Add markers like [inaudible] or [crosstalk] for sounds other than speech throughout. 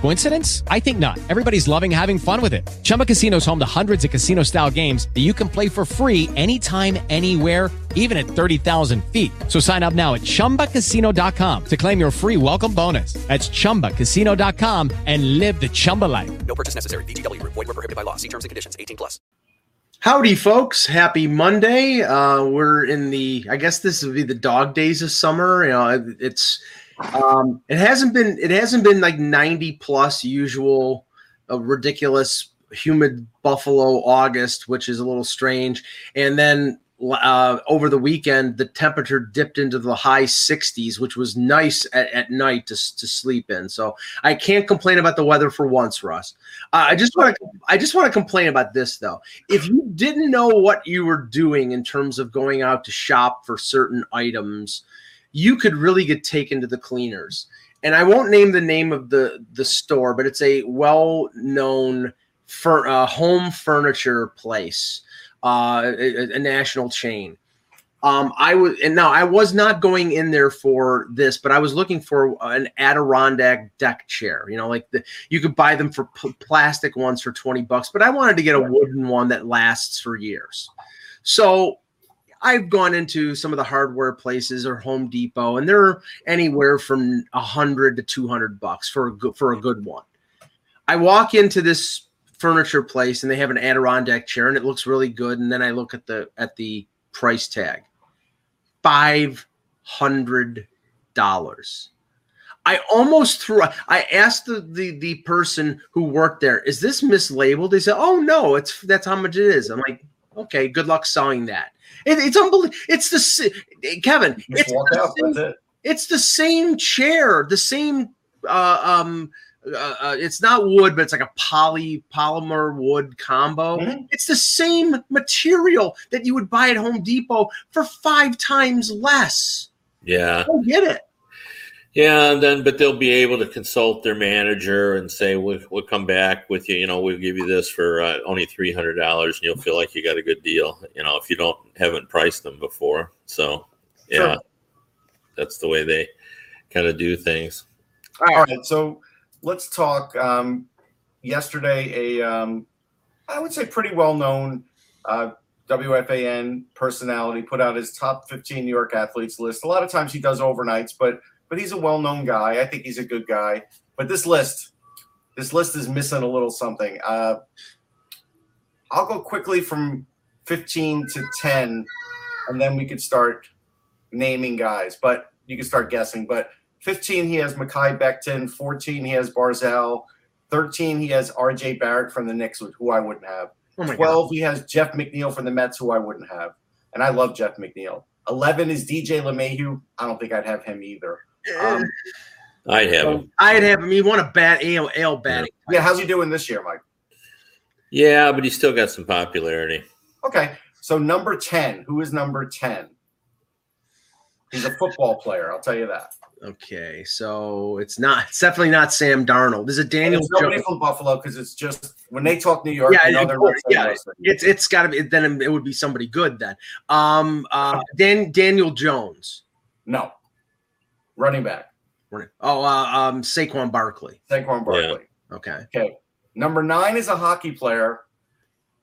Coincidence? I think not. Everybody's loving having fun with it. Chumba Casino is home to hundreds of casino style games that you can play for free anytime, anywhere, even at 30,000 feet. So sign up now at chumbacasino.com to claim your free welcome bonus. That's chumbacasino.com and live the Chumba life. No purchase necessary. VGW Group. Void were prohibited by law. See terms and conditions. 18 plus. Howdy, folks! Happy Monday. Uh, we're in the. I guess this would be the dog days of summer. You know, it's. Um, it hasn't been. It hasn't been like ninety plus usual, uh, ridiculous, humid Buffalo August, which is a little strange. And then uh, over the weekend, the temperature dipped into the high 60s, which was nice at, at night to, to sleep in. So I can't complain about the weather for once, Russ. Uh, I just want to. I just want to complain about this though. If you didn't know what you were doing in terms of going out to shop for certain items, you could really get taken to the cleaners. And I won't name the name of the the store, but it's a well-known fur, uh, home furniture place, uh, a, a national chain. Um, I was, and now I was not going in there for this, but I was looking for an Adirondack deck chair. You know, like the you could buy them for p- plastic ones for twenty bucks, but I wanted to get a wooden one that lasts for years. So I've gone into some of the hardware places or Home Depot, and they're anywhere from a hundred to two hundred bucks for a good for a good one. I walk into this furniture place and they have an Adirondack chair and it looks really good. And then I look at the at the price tag. Five hundred dollars. I almost threw I asked the, the the person who worked there, is this mislabeled? They said, Oh no, it's that's how much it is. I'm like, okay, good luck selling that. It, it's unbelievable. It's the s- Kevin. It's the out. same- it. it's the same chair, the same. Uh, um, uh, uh, it's not wood, but it's like a poly polymer wood combo. Mhm. It's the same material that you would buy at Home Depot for five times less. Yeah. I get it. Yeah, and then but they'll be able to consult their manager and say we'll, we'll come back with you. You know, we'll give you this for uh, only three hundred dollars, and you'll feel like you got a good deal. You know, if you don't haven't priced them before. So, yeah, Sure. that's the way they kind of do things. All right, so let's talk. Um, yesterday, a um, I would say pretty well known uh, WFAN personality put out his top 15 New York athletes list. A lot of times he does overnights, but but he's a well known guy. I think he's a good guy. But this list, this list is missing a little something. Uh, I'll go quickly from 15 to 10, and then we could start naming guys. But you can start guessing. But 15, he has Mekhi Becton. 14, he has Barzal. 13, he has RJ Barrett from the Knicks, who I wouldn't have. Oh my 12, he has Jeff McNeil from the Mets, who I wouldn't have. And I love Jeff McNeil. 11 is DJ LeMahieu. I don't think I'd have him either. God! Um, I'd have so- them. I'd have him. He won a bat AL, AL batting. yeah, how's he doing this year, Mike? Yeah, but he's still got some popularity. Okay. So number 10, who is number 10? He's a football player, I'll tell you that. Okay, so it's not. It's definitely not Sam Darnold. This is And Daniel it's nobody Jones. from Buffalo because it's just when they talk New York, Yeah, you know of they're course, not yeah. It's it's got to be. Then it would be somebody good then. Um, uh, Dan Daniel Jones. No. Running back. Oh, uh, um, Saquon Barkley. Saquon Barkley. Okay. Okay. Number nine is a hockey player,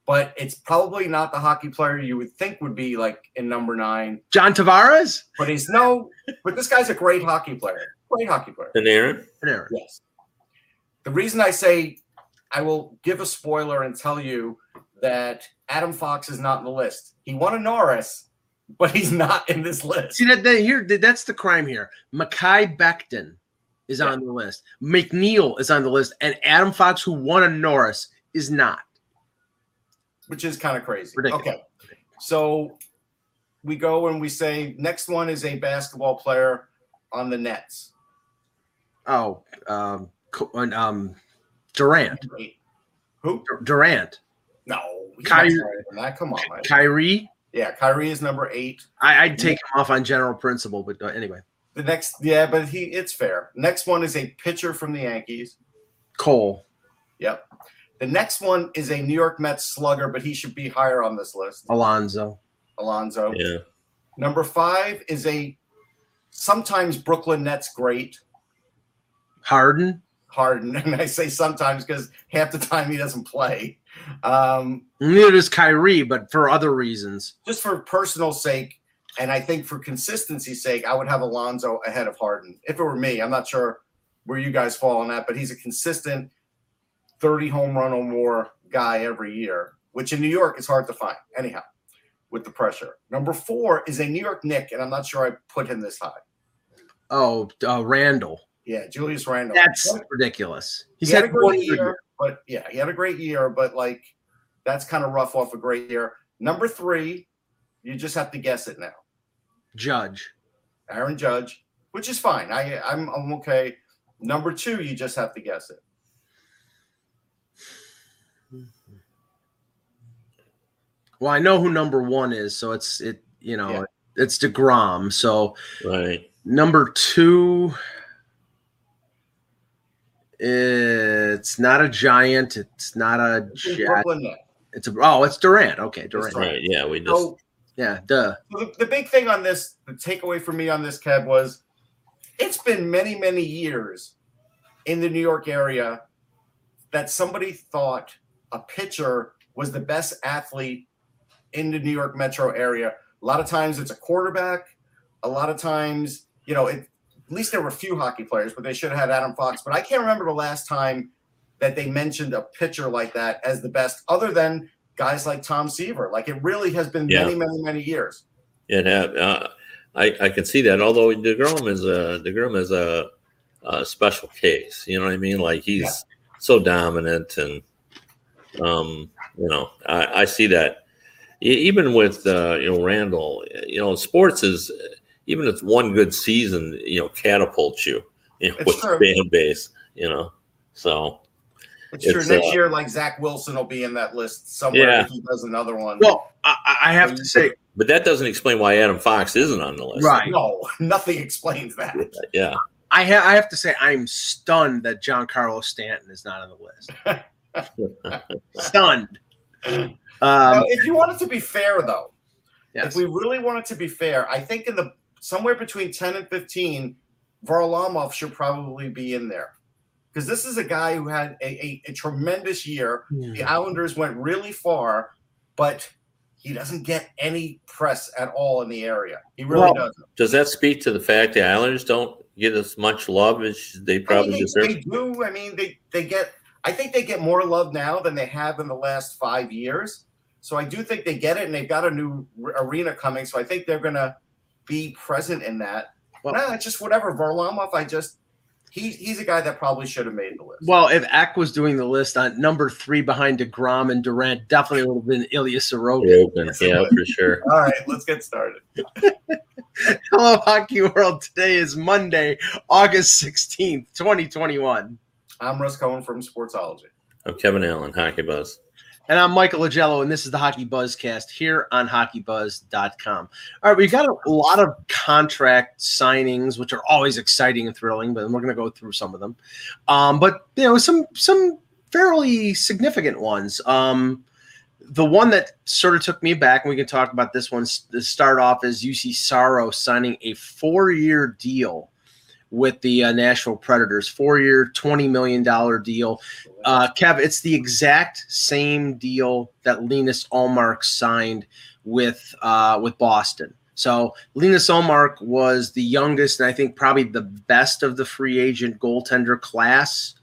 but it's probably not the hockey player you would think would be like in number nine. John Tavares. But he's no, but this guy's a great hockey player. Great hockey player. And Aaron, And Aaron. Yes. The reason I say I will give a spoiler and tell you that Adam Fox is not in the list. He won a Norris, but he's not in this list. See that, that here? That's the crime here. Mekhi Becton is Yeah. on the list. McNeil is on the list, and Adam Fox, who won a Norris, is not. which is kind of crazy. Ridiculous. Okay. So we go and we say next one is a basketball player on the Nets. Oh, um, um, Durant. Who? Durant. No. Kyrie- much higher than that. Come on. man. Kyrie. Yeah, Kyrie is number eight. I, I'd take him off on general principle, but uh, anyway. The next, yeah, but he it's fair. Next one is a pitcher from the Yankees. Cole. Yep. The next one is a New York Mets slugger, but he should be higher on this list. Alonso. Alonso. Yeah. Number five is a sometimes Brooklyn Nets great, Harden. Harden. [laughs] And I say sometimes because half the time he doesn't play. Um, Neither does Kyrie, but for other reasons. just for personal sake, and I think for consistency's sake, I would have Alonso ahead of Harden. If it were me, I'm not sure where you guys fall on that, but he's a consistent 30 home run or more guy every year, which in New York is hard to find. Anyhow, with the pressure. Number four is a New York Knick, and I'm not sure I put him this high. Oh, uh, Randle. Yeah, Julius Randle. That's ridiculous. He's he had a had one great good year, but yeah, he had a great year, but like that's kind of rough off a great year. Number three, you just have to guess it now. Judge. Aaron Judge, which is fine. I I'm I'm okay. Number two, you just have to guess it. Well, I know who number one is, so it's it. You know, Yeah. it's Degrom. So Right. number two, it's not a giant. It's not a It's in jet. Brooklyn Nets. It's a oh, it's Durant. Okay, Durant. right. Right. Yeah. We just. So Yeah, duh. So the, the big thing on this, the takeaway for me on this, Kev, was it's been many, many years in the New York area that somebody thought a pitcher was the best athlete in the New York metro area. A lot of times it's a quarterback. A lot of times, you know, it, at least there were a few hockey players, but they should have had Adam Fox. But I can't remember the last time that they mentioned a pitcher like that as the best, other than guys like Tom Seaver. Like it really has been Yeah. many, many, many years. It had, uh, I I can see that. Although Degrom is a Degrom is a, a special case. You know what I mean? Like he's Yeah. so dominant, and um, you know, I, I see that. Even with uh, you know Randle, you know, sports is even if it's one good season, you know, catapults you, you know, It's with true. fan base. You know, so It's, true. Next uh, year, like Zach Wilson will be in that list somewhere Yeah. if he does another one. Well, I, I have to say, but that doesn't explain why Adam Fox isn't on the list. right. no, [laughs] nothing explains that. Yeah. I, ha- I have to say, I'm stunned that Giancarlo Stanton is not on the list. [laughs] stunned. Um, Now, if you want it to be fair, though, yes. if we really want it to be fair, I think in the somewhere between 10 and 15, Varlamov should probably be in there. Because this is a guy who had a, a, a tremendous year. The Islanders went really far, but he doesn't get any press at all in the area. He really Well, doesn't. Does that speak to the fact the Islanders don't get as much love as they I mean, probably they, deserve? they do. I mean, they they get. I think they get more love now than they have in the last five years. So I do think they get it, and they've got a new r- arena coming. So I think they're gonna be present in that. Well- nah, it's just whatever. Varlamov, I just he he's a guy that probably should have made the list. Well, if Eck was doing the list on number three behind Degrom and Durant, definitely would have been Ilya Sorokin. Open. Yeah, for sure. [laughs] All right, let's get started. [laughs] Hello, Hockey World. Today is Monday, August 16th, 2021. I'm Russ Cohen from Sportsology. I'm Kevin Allen, Hockey Buzz. And I'm Michael Agello, and this is the Hockey Buzzcast here on hockeybuzz.com. All right, we've got a lot of contract signings, which are always exciting and thrilling, but we're going to go through some of them. Um, but, you know, some some fairly significant ones. Um, the one that sort of took me back, and we can talk about this one to start off, is Juuse Saros signing a four year deal with the uh, Nashville Predators, four year, $20 million deal. Uh, Kev, it's the exact same deal that Linus Ullmark signed with uh, with Boston. So Linus Ullmark was the youngest and I think probably the best of the free agent goaltender class.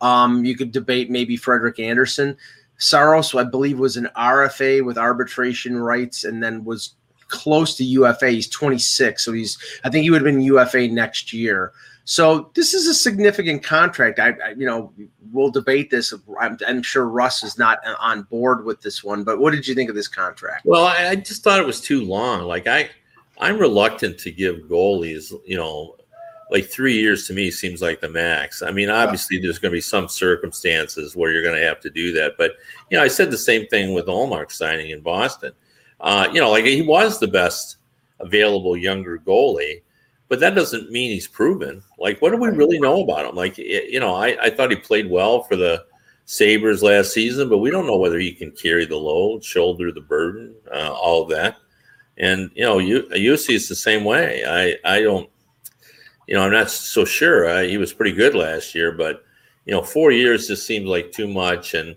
Um, you could debate maybe Frederik Andersen. Saros, I believe, was an RFA with arbitration rights and then was close to UFA. He's 26, so he's I think he would have been UFA next year. So this is a significant contract. I, I you know, we'll debate this. I'm, I'm, sure Russ is not on board with this one, but what did you think of this contract? Well, I, I just thought it was too long. Like I, I'm reluctant to give goalies, you know, like three years to me seems like the max. I mean, obviously there's going to be some circumstances where you're going to have to do that, but you know, I said the same thing with Ullmark signing in Boston. Uh, you know, like he was the best available younger goalie but that doesn't mean he's proven. Like, what do we really know about him? Like, you know, I, I thought he played well for the Sabres last season, but we don't know whether he can carry the load, shoulder the burden, uh, all of that. And you know, you Juuse is the same way. I I don't, you know, I'm not so sure. Uh, he was pretty good last year, but you know, four years just seems like too much. And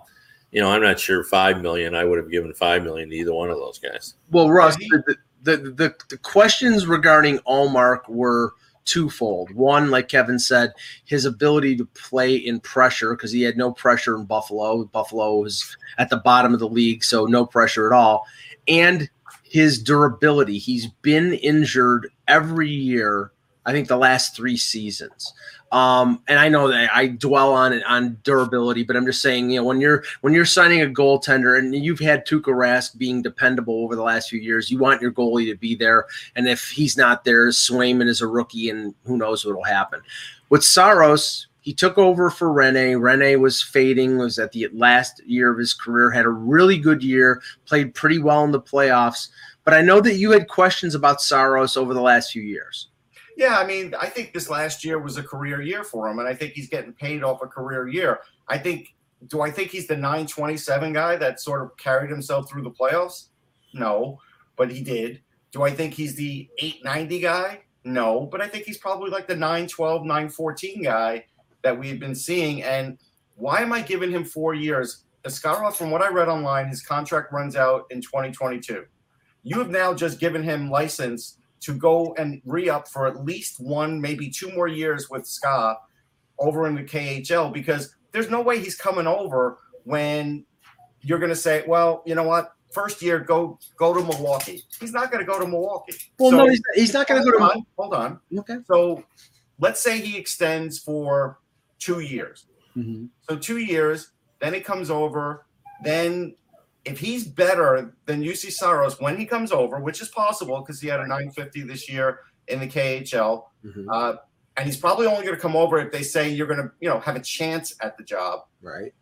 you know, I'm not sure five million. I would have given five million to either one of those guys. Well, Russ, the the, the, the questions regarding Ullmark were twofold. One, like Kevin said, his ability to play in pressure because he had no pressure in Buffalo. Buffalo was at the bottom of the league, so no pressure at all. And his durability. He's been injured every year, I think the last three seasons. Um, and I know that I dwell on it on durability, but I'm just saying, you know, when you're when you're signing a goaltender and you've had Tuukka Rask being dependable over the last few years, you want your goalie to be there. And if he's not there, Swayman is a rookie, and who knows what'll happen. With Saros, he took over for Rinne. Rinne was fading, was at the last year of his career, had a really good year, played pretty well in the playoffs. But I know that you had questions about Saros over the last few years. Yeah, I mean, I think this last year was a career year for him, and I think he's getting paid off a career year. I think, do I think he's the 927 guy that sort of carried himself through the playoffs? No, but he did. Do I think he's the 890 guy? No, but I think he's probably like the 912, 914 guy that we've been seeing. And why am I giving him four years? Askarov, from what I read online, his contract runs out in 2022. You have now just given him license to go and re-up for at least one, maybe two more years with Ska over in the KHL because there's no way he's coming over when you're going to say, well, you know what, first year go go to Milwaukee. He's not going to go to Milwaukee. Well, so, no, he's, he's not going to go to. On, hold on. Okay. So let's say he extends for two years. Mm-hmm. So two years, then he comes over. Then if he's better than Juuse Saros when he comes over, which is possible because he had a 950 this year in the KHL, mm-hmm. uh, and he's probably only going to come over if they say you're going to, you know, have a chance at the job. Right.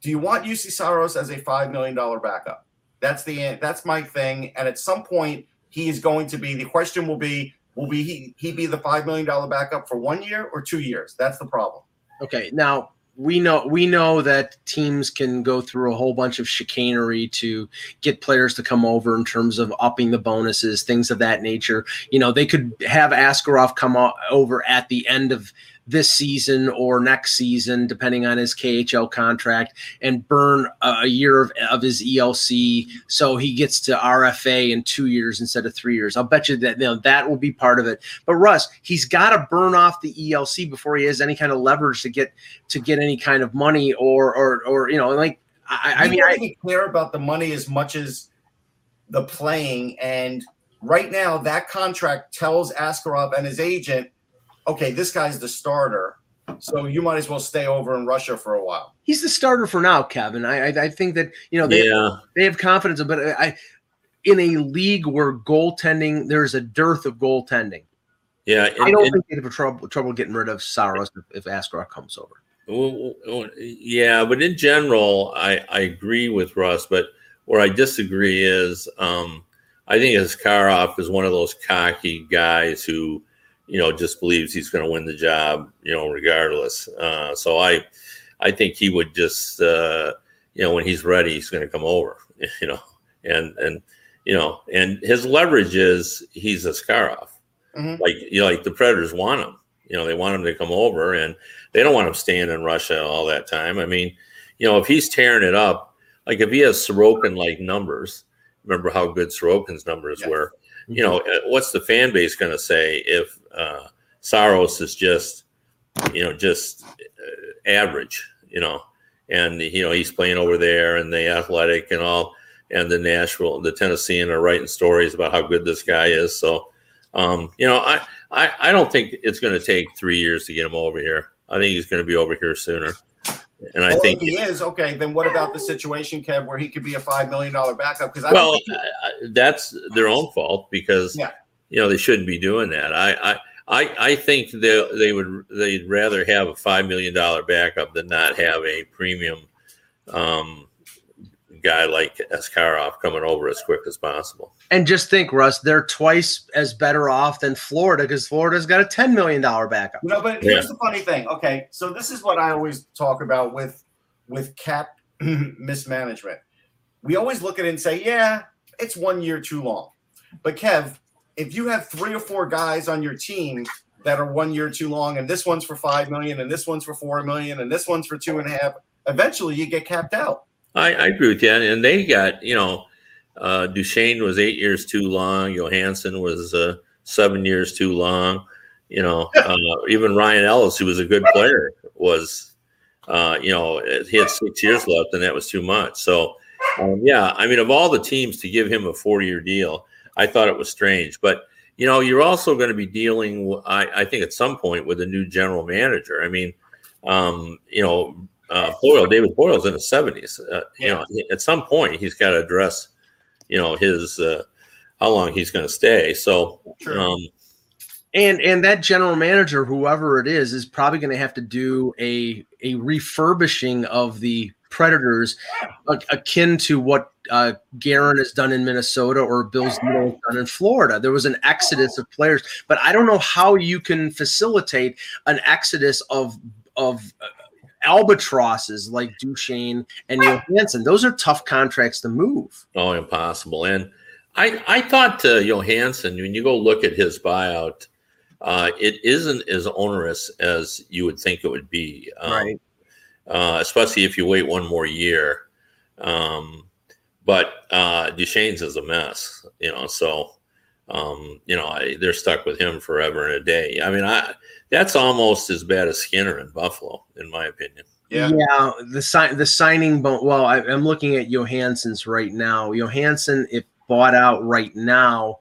Do you want Juuse Saros as a five million dollar backup? That's the that's my thing. And at some point, he is going to be. The question will be: Will be he he be the five million dollar backup for one year or two years? That's the problem. Okay. Now we know we know that teams can go through a whole bunch of chicanery to get players to come over in terms of upping the bonuses, things of that nature. You know, they could have Askarov come over at the end of this season or next season, depending on his KHL contract, and burn a, year of, of, his ELC, so he gets to RFA in two years instead of three years. I'll bet you that you know that will be part of it. But Russ, he's got to burn off the ELC before he has any kind of leverage to get to get any kind of money or or or you know like I, I mean I care about the money as much as the playing and. Right now, that contract tells Askarov and his agent okay, this guy's the starter. So you might as well stay over in Russia for a while. He's the starter for now, Kevin. I I, I think that you know they yeah. they have confidence, but I in a league where goaltending there's a dearth of goaltending. Yeah, and, I don't and, think they have trouble trouble getting rid of Saros if, if Askarov comes over. Well, yeah, but in general, I I agree with Russ, but where I disagree is um, I think Askarov is one of those cocky guys who you know, just believes he's going to win the job, you know, regardless. Uh, so I, I think he would just, uh, you know, when he's ready, he's going to come over, [laughs] you know, and and you know, and his leverage is he's Askarov. Mm-hmm. Like you know, like the Predators want him. You know, they want him to come over, and they don't want him staying in Russia all that time. I mean, you know, if he's tearing it up, like if he has Sorokin like numbers, remember how good Sorokin's numbers yes. were you know, uh, what's the fan base going to say if uh, Saros is just, you know, just uh, average, you know, and you know he's playing over there and the athletic and all, and the Nashville, the Tennessean are writing stories about how good this guy is. So, um, you know, I, I I don't think it's going to take three years to get him over here. I think he's going to be over here sooner. And I well, think he is okay. Then what about the situation, Kev, where he could be a five million dollar backup? Because well, he- that's their own fault because yeah. you know they shouldn't be doing that. I I I, I think they they would they'd rather have a five million dollar backup than not have a premium um, guy like Askarov coming over as quick as possible. And just think, Russ, they're twice as better off than Florida because Florida's got a $10 million backup. No, know, but here's yeah. the funny thing. Okay, so this is what I always talk about with with cap [clears throat] mismanagement. We always look at it and say, yeah, it's one year too long. But Kev, if you have three or four guys on your team that are one year too long, and this one's for five million, and this one's for four million, and this one's for two and a half, eventually you get capped out. I, I agree with you. And they got, you know, uh, Duchene was eight years too long. Johansen was uh, seven years too long. You know, uh, even Ryan Ellis, who was a good player, was, uh, you know, he had six years left, and that was too much. So, um, yeah, I mean, of all the teams to give him a four-year deal, I thought it was strange. But you know, you're also going to be dealing, I, I think, at some point with a new general manager. I mean, um, you know, uh, Poile, David Poile's in his 70s. Uh, you know, at some point, he's got to address, you know, his uh, how long he's going to stay. So, Sure. um, and and that general manager whoever it is is probably going to have to do a a refurbishing of the predators a- akin to what uh Guerin has done in Minnesota or Bill's Zito has done in Florida. There was an exodus of players but I don't know how you can facilitate an exodus of of uh, albatrosses like Duchene and Johansen. Those are tough contracts to move. Oh, impossible. And I, I thought uh, Johansen, when you go look at his buyout, uh, it isn't as onerous as you would think it would be. Um, Uh, especially if you wait one more year. Um, but uh, Duchene's is a mess, you know. So, um, you know, I, they're stuck with him forever and a day. I mean, I that's almost as bad as Skinner in Buffalo, in my opinion. Yeah. the sign the signing bon- well I, i'm looking at johansen's right now johansen if bought out right now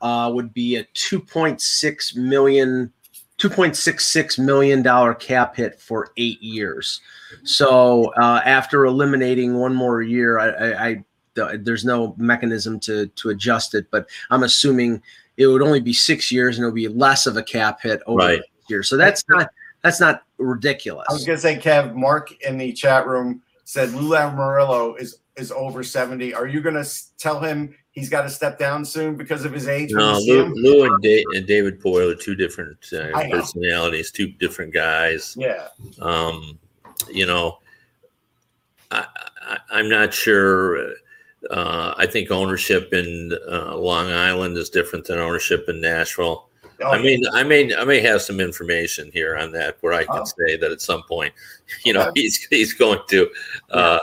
uh, would be a 2.6 million 2.66 million dollar cap hit for eight years so uh, after eliminating one more year I, I, I th- there's no mechanism to to adjust it but i'm assuming it would only be six years and it'll be less of a cap hit over Right. here so that's not that's not ridiculous I was gonna say, Kev, Mark in the chat room said Lou Lamoriello is is over 70. Are you gonna tell him he's got to step down soon because of his age? No, Lou. Lou and, da- and David Poile are two different uh, personalities, two different guys. Yeah. Um, you know, I, I, I'm not sure. Uh, I think ownership in uh, Long Island is different than ownership in Nashville. Oh, I mean, I may I may have some information here on that where I can Oh. say that at some point, [laughs] you know, Okay. he's he's going to, uh,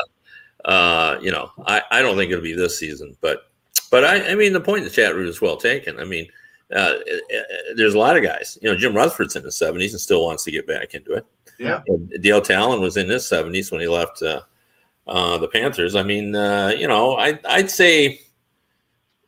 uh, you know, I, I don't think it'll be this season, but but I I mean the point in the chat room is well taken. I mean, uh, uh, there's a lot of guys. You know, Jim Rutherford's in his 70s and still wants to get back into it. Yeah. And Dale Tallon was in his 70s when he left uh, uh, the Panthers. I mean, uh, you know, I I'd say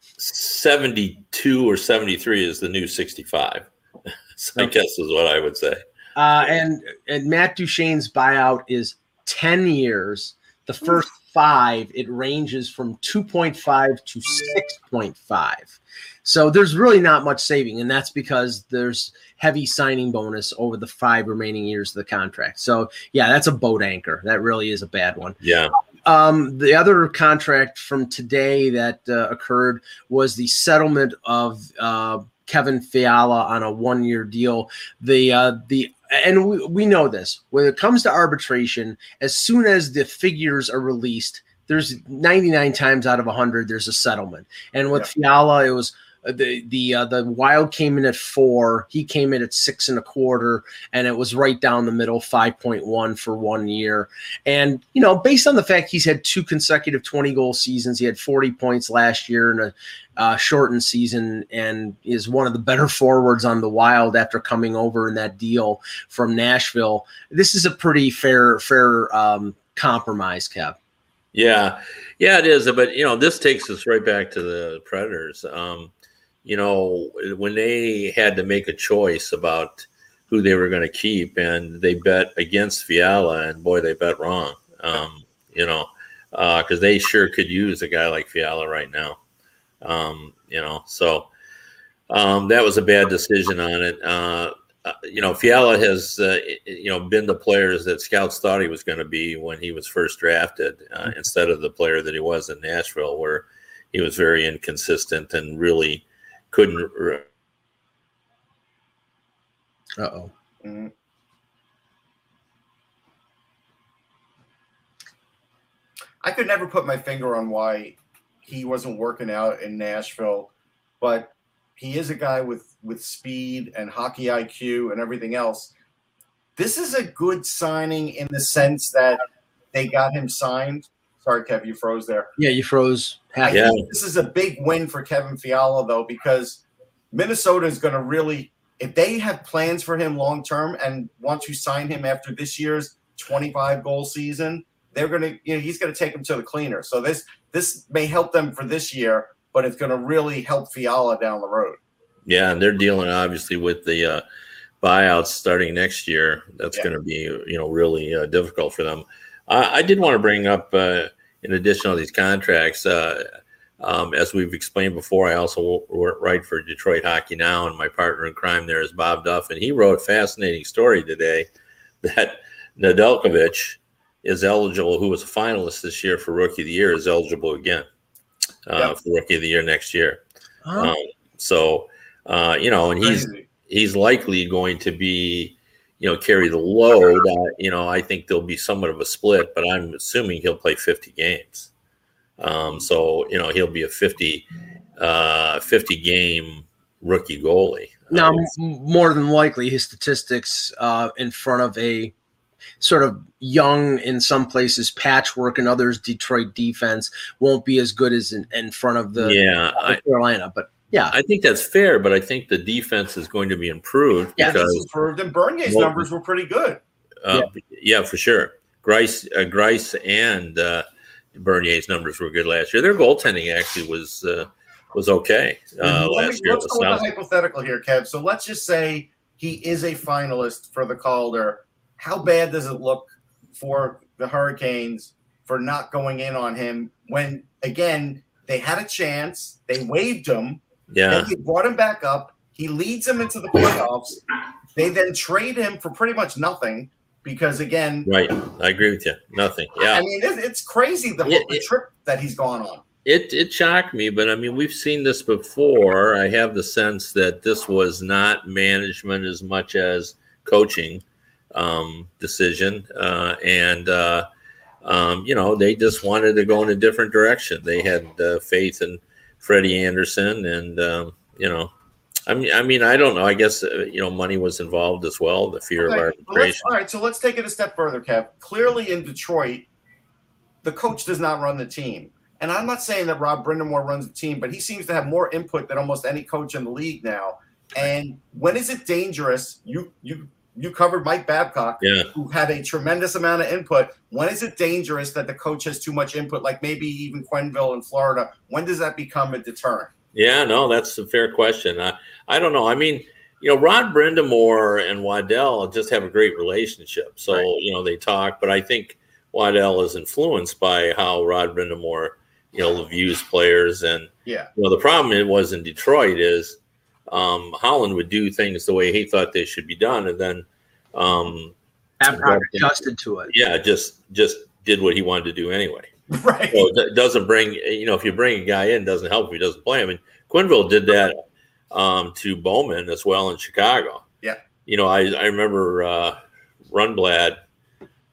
72 or 73 is the new 65. [laughs] So I guess is what I would say. Uh, and and Matt Duchene's buyout is ten years. The first five, it ranges from two point five to six point five. So there's really not much saving, and that's because there's heavy signing bonus over the five remaining years of the contract. So yeah, that's a boat anchor. That really is a bad one. Yeah. Um, the other contract from today that uh, occurred was the settlement of uh, Kevin Fiala on a one-year deal. The uh, the and we, we know this when it comes to arbitration. As soon as the figures are released, there's 99 times out of 100 there's a settlement. And with Fiala, it was the the uh, the Wild came in at four. He came in at six and a quarter, and it was right down the middle, 5.1 for one year. And, you know, based on the fact he's had two consecutive 20 goal seasons, he had 40 points last year in a uh, shortened season and is one of the better forwards on the Wild after coming over in that deal from Nashville. This is a pretty fair, fair um, compromise, Kev. Yeah, yeah, it is. But you know, this takes us right back to the Predators. Um, you know, when they had to make a choice about who they were going to keep, and they bet against Fiala, and boy, they bet wrong. Um, you know, because they sure could use a guy like Fiala right now. Um, you know, so um, that was a bad decision on it. Uh, uh, you know, Fiala has, uh, you know, been the players that scouts thought he was going to be when he was first drafted, uh, instead of the player that he was in Nashville, where he was very inconsistent and really couldn't. re- Uh oh. Mhm. I could never put my finger on why he wasn't working out in Nashville, but he is a guy with with speed and hockey IQ and everything else. This is a good signing in the sense that they got him signed. Sorry, Kev, you froze there. Yeah, you froze. I Yeah. think this is a big win for Kevin Fiala, though, because Minnesota is going to really, if they have plans for him long term and want to sign him after this year's 25 goal season, they're going to, you know, he's going to take him to the cleaner. So this this may help them for this year, but it's going to really help Fiala down the road. Yeah, and they're dealing obviously with the uh, buyouts starting next year. That's Yeah. going to be you know really uh, difficult for them. I I did want to bring up, uh, in addition to these contracts, uh, um, as we've explained before, I also write for Detroit Hockey Now, and my partner in crime there is Bob Duff, and he wrote a fascinating story today [laughs] that Nedeljkovic is eligible, who was a finalist this year for Rookie of the Year, is eligible again uh, Yep. for Rookie of the Year next year. Um, so, uh, you know, and he's he's likely going to be, you know, carry the load. Uh, you know, I think there'll be somewhat of a split, but I'm assuming he'll play 50 games. Um, so, you know, he'll be a 50, uh, 50 game rookie goalie. Now, Uh, m- more than likely, his statistics uh, in front of a sort of young, in some places, patchwork and others Detroit defense won't be as good as in, in front of the yeah, of I, Carolina. But yeah, I think that's fair, but I think the defense is going to be improved Yeah, This because is improved, and Bernier's Well- numbers were pretty good. Uh, yeah. for sure. Greiss, uh, Greiss, and uh, Bernier's numbers were good last year. Their goaltending actually was uh, was okay uh, Let me- last year. let's It go with was hypothetical here, Kev. So let's just say he is a finalist for the Calder. How bad does it look for the Hurricanes for not going in on him when, again, they had a chance, they waived him, yeah, then they brought him back up, he leads them into the playoffs. They then trade him for pretty much nothing because, again, right. I agree with you. Nothing. Yeah, I mean, it, it's crazy the, Yeah, the it- trip that he's gone on. it it shocked me, but I mean, we've seen this before. I have the sense that this was not management as much as coaching um, decision, uh, and uh, um, you know, they just wanted to go in a different direction. They had uh, faith in Freddie Andersen, and um, you know, I mean, I mean, I don't know. I guess uh, you know, money was involved as well. The fear Okay, of well, arbitration. all right, so let's take it a step further, Kev. Clearly in Detroit, the coach does not run the team. And I'm not saying that Rod Brind'Amour runs the team, but he seems to have more input than almost any coach in the league now. And when is it dangerous? You you you covered Mike Babcock, Yeah. who had a tremendous amount of input. When is it dangerous that the coach has too much input, like maybe even Quenneville in Florida? When does that become a deterrent? Yeah, no, that's a fair question. I, I don't know. I mean, you know, Rod Brind'Amour and Waddell just have a great relationship. So, Right. you know, they talk, but I think Waddell is influenced by how Rod Brind'Amour, you know, views players. And, Yeah. you know, the problem it was in Detroit is um, Holland would do things the way he thought they should be done. And then, um, Babcock Yeah. adjusted to it. yeah, just, just did what he wanted to do anyway. [laughs] Right. So it doesn't bring, you know, if you bring a guy in, doesn't help if he doesn't play him. And Quenneville did that um, to Bowman as well in Chicago. Yeah. You know, I, I remember uh, Rundblad,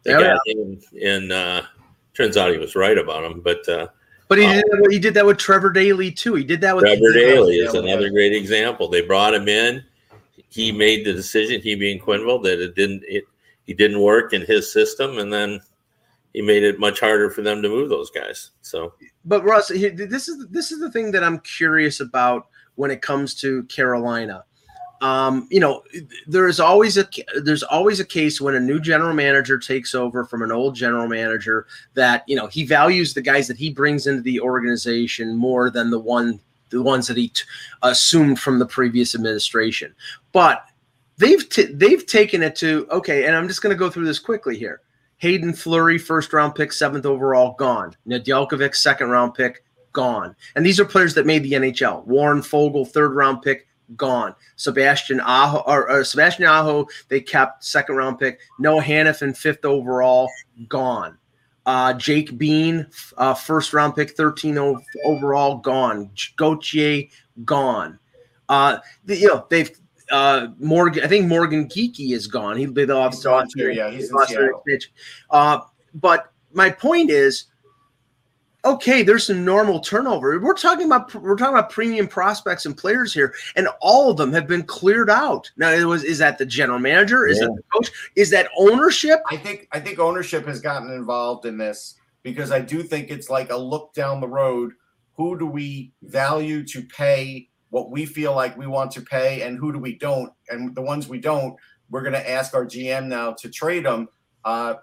the Yeah, guy in, in uh, turns out he was right about him, but uh, But he Uh, did that, he did that with Trevor Daley too. He did that with Trevor Daley is another great example. They brought him in. He made the decision, he being Quenneville, that it didn't it he didn't work in his system, and then he made it much harder for them to move those guys. So But Russ, this is this is the thing that I'm curious about when it comes to Carolina. Um, you know, there is always a there's always a case when a new general manager takes over from an old general manager that you know he values the guys that he brings into the organization more than the one the ones that he t- assumed from the previous administration. But they've t- they've taken it to okay, and I'm just going to go through this quickly here. Haydn Fleury, first round pick, seventh overall, gone. Nedeljkovic, second round pick, gone. And these are players that made the NHL. Warren Foegele, third round pick, gone. Sebastian Aho, or, or Sebastian Aho, they kept second round pick. Noah Hanifin, fifth overall, gone. Uh, Jake Bean, uh, first round pick, 13 o- overall, gone. Gauthier, gone. Uh, the- you know, they've uh, Morgan, I think Morgan Geekie is gone. He they lost He's gone too, yeah, he's in lost their Seattle. Uh, but my point is, okay, there's some normal turnover. We're talking about we're talking about premium prospects and players here, and all of them have been cleared out. Now, it was is that the general manager? Is Yeah. that the coach? Is that ownership? I think I think ownership has gotten involved in this because I do think it's like a look down the road. Who do we value to pay what we feel like we want to pay, and who do we don't? And the ones we don't, we're going to ask our GM now to trade them. Uh,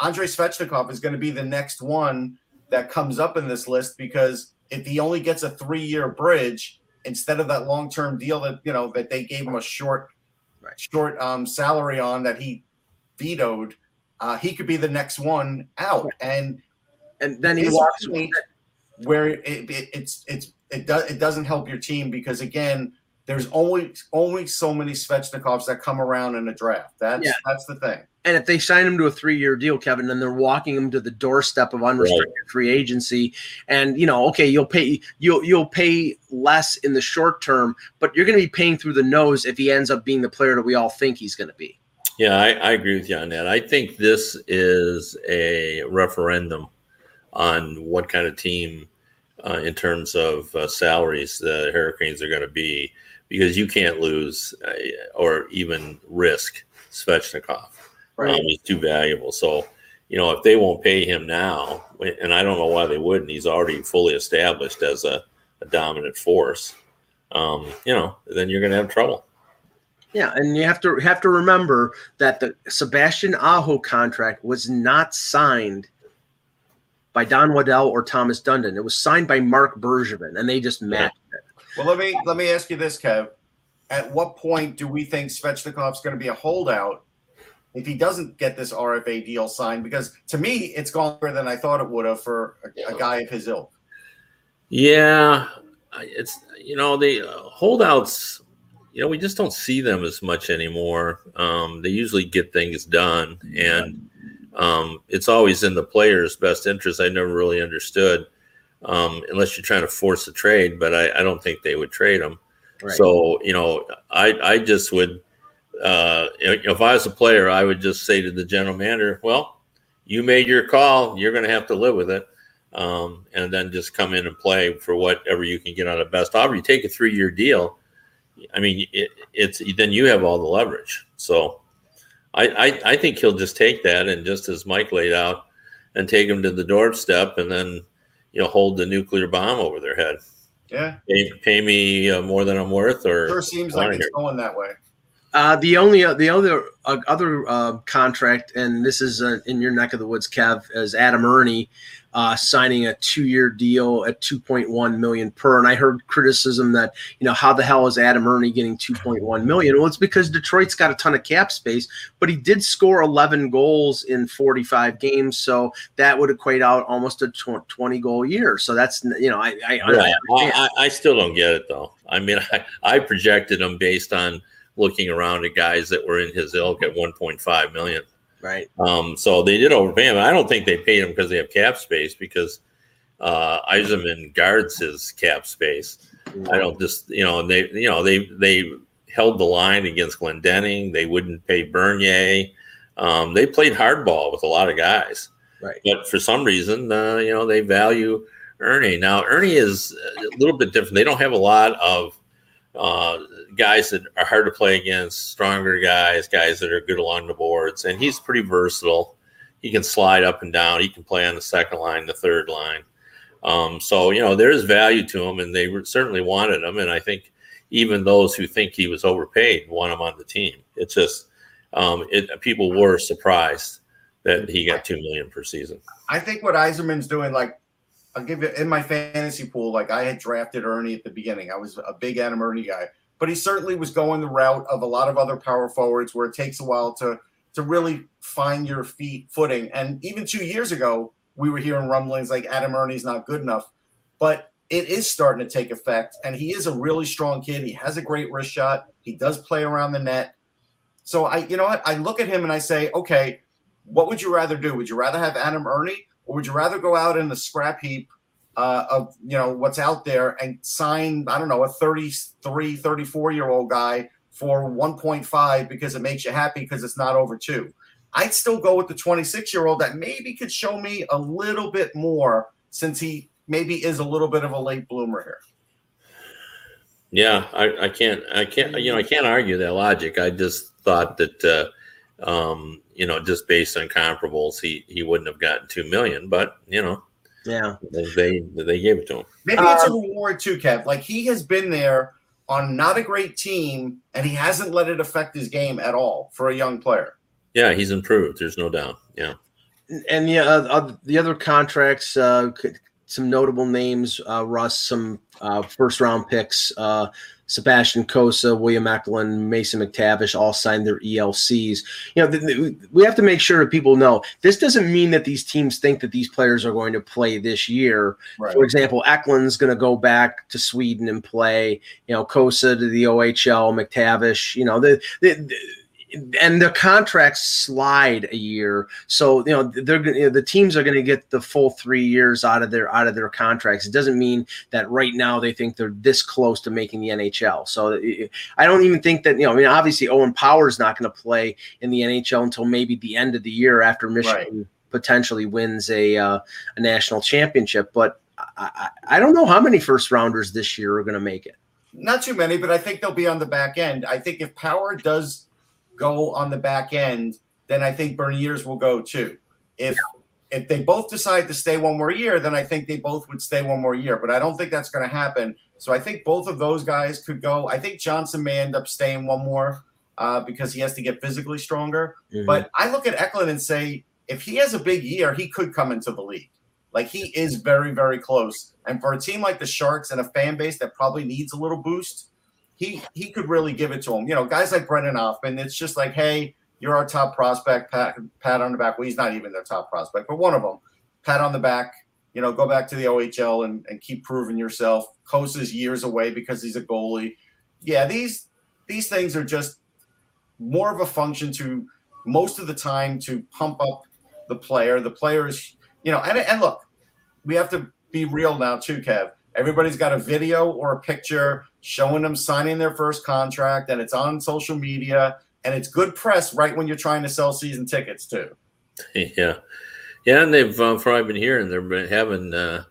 Andrei Svechnikov is going to be the next one that comes up in this list because if he only gets a three-year bridge instead of that long-term deal that you know that they gave him a short, Right. short um, salary on that he vetoed, uh, he could be the next one out. And And then he walks away. where it, it, it's it's it does it doesn't help your team because again, there's only only so many Svechnikovs that come around in a draft. That's Yeah. that's the thing. And if they sign him to a three-year deal, Kevin, then they're walking him to the doorstep of unrestricted free agency. And you know, okay, you'll pay you'll you'll pay less in the short term, but you're going to be paying through the nose if he ends up being the player that we all think he's going to be. Yeah, I, I agree with you on that. I think this is a referendum on what kind of team, uh, in terms of uh, salaries, the Hurricanes are going to be, because you can't lose uh, or even risk Svechnikov. Um, he's too valuable. So, you know, if they won't pay him now, and I don't know why they wouldn't, he's already fully established as a, a dominant force. Um, you know, then you're going to have trouble. Yeah, and you have to have to remember that the Sebastian Aho contract was not signed by Don Waddell or Thomas Dundon. It was signed by Marc Bergevin, and they just matched it. Well, let me let me ask you this, Kev. At what point do we think Svechnikov's going to be a holdout if he doesn't get this RFA deal signed? Because to me, it's gone better than I thought it would have for a, a guy of his ilk. Yeah, it's you know the uh, holdouts. You know, we just don't see them as much anymore. Um, they usually get things done, and um, it's always in the player's best interest. I never really understood, um, unless you're trying to force a trade. But I, I don't think they would trade them. Right. So you know, I I just would, uh, if I was a player, I would just say to the general manager, "Well, you made your call. You're going to have to live with it." um, and then just come in and play for whatever you can get on a best offer. You take a three year deal. I mean, it, it's then you have all the leverage. So I, I I think he'll just take that and just as Mike laid out, and take him to the doorstep, and then you know hold the nuclear bomb over their head. Yeah, Pay, pay me uh, more than I'm worth, or sure seems like it's going that way. Uh, the only the other uh, other uh, contract, and this is uh, in your neck of the woods, Kev, is Adam Erne uh, signing a two-year deal at 2.1 million per. And I heard criticism that you know how the hell is Adam Erne getting 2.1 million? Well, it's because Detroit's got a ton of cap space, but he did score 11 goals in 45 games, so that would equate out almost a tw- 20 goal year. So that's you know I I, I Yeah. I, I, I still don't get it though. I mean, [laughs] I, I projected him based on looking around at guys that were in his ilk at 1.5 million. right. Um, so they did overpay him. I don't think they paid him because they have cap space because uh, Yzerman guards his cap space. I don't just you know they you know they they held the line against Glendening. They wouldn't pay Bernier. Um, they played hardball with a lot of guys, Right. but for some reason, uh, you know, they value Erne. Now Erne is a little bit different. They don't have a lot of uh, guys that are hard to play against, stronger guys, guys that are good along the boards, and he's pretty versatile. He can slide up and down. He can play on the second line, the third line. Um, so you know there is value to him, and they certainly wanted him. And I think even those who think he was overpaid want him on the team. It's just um, it, people were surprised that he got two million per season. I think what Yzerman's doing, like, I'll give you in my fantasy pool, like I had drafted Erne at the beginning. I was a big Adam Erne guy, but he certainly was going the route of a lot of other power forwards where it takes a while to to really find your feet footing. And even two years ago, we were hearing rumblings like Adam Erne's not good enough, but it is starting to take effect. And he is a really strong kid. He has a great wrist shot. He does play around the net. So I, you know what? I look at him and I say, okay, what would you rather do? Would you rather have Adam Erne or would you rather go out in the scrap heap uh, of you know what's out there and sign I don't know a 33 34 year old guy for 1.5 because it makes you happy because it's not over 2 I'd still go with the 26 year old that maybe could show me a little bit more since he maybe is a little bit of a late bloomer here. Yeah, I, I can't, I can't, you know, I can't argue that logic. I just thought that, uh, um, you know, just based on comparables, he he wouldn't have gotten two million, but you know, Yeah. they they gave it to him. Maybe it's a Um, reward too, Kev. Like he has been there on not a great team, and he hasn't let it affect his game at all for a young player. Yeah, he's improved. There's no doubt. Yeah. and the uh, uh, the other contracts, uh, some notable names, uh, Russ, some uh, first round picks, uh, Sebastian Cossa, William Eklund, Mason McTavish, all signed their ELCs. You know, th- th- we have to make sure that people know this doesn't mean that these teams think that these players are going to play this year. Right. For example, Eklund's going to go back to Sweden and play. You know, Kosa to the OHL, McTavish. You know, the, the, the and the contracts slide a year, so you know they're you know, the teams are going to get the full three years out of their out of their contracts. It doesn't mean that right now they think they're this close to making the NHL. So it- I don't even think that you know. I mean, obviously Owen Power is not going to play in the NHL until maybe the end of the year after Michigan potentially wins a uh, a national championship. But I, I, I don't know how many first rounders this year are going to make it. Not too many, but I think they'll be on the back end. I think if Power does go on the back end, then I think Beniers will go too. If if they both decide to stay one more year, then I think they both would stay one more year. But I don't think that's going to happen. So I think both of those guys could go. I think Johnson may end up staying one more uh, because he has to get physically stronger. But I look at Eklund and say, if he has a big year, he could come into the league. Like he is very, very close. And for a team like the Sharks and a fan base that probably needs a little boost, he he could really give it to him. You know, guys like Brennan Othmann, it's just like, hey, you're our top prospect, pat pat on the back. Well, he's not even their top prospect, but one of them. Pat on the back. You know, go back to the OHL and, and keep proving yourself. Cossa's years away because he's a goalie. Yeah, these these things are just more of a function to most of the time to pump up the player. The players, you know, and, and look, we have to be real now too, Kev. Everybody's got a video or a picture showing them signing their first contract, and it's on social media, and it's good press right when you're trying to sell season tickets too. [laughs] Yeah, yeah, and they've uh, from what I've been hearing, they've been having uh,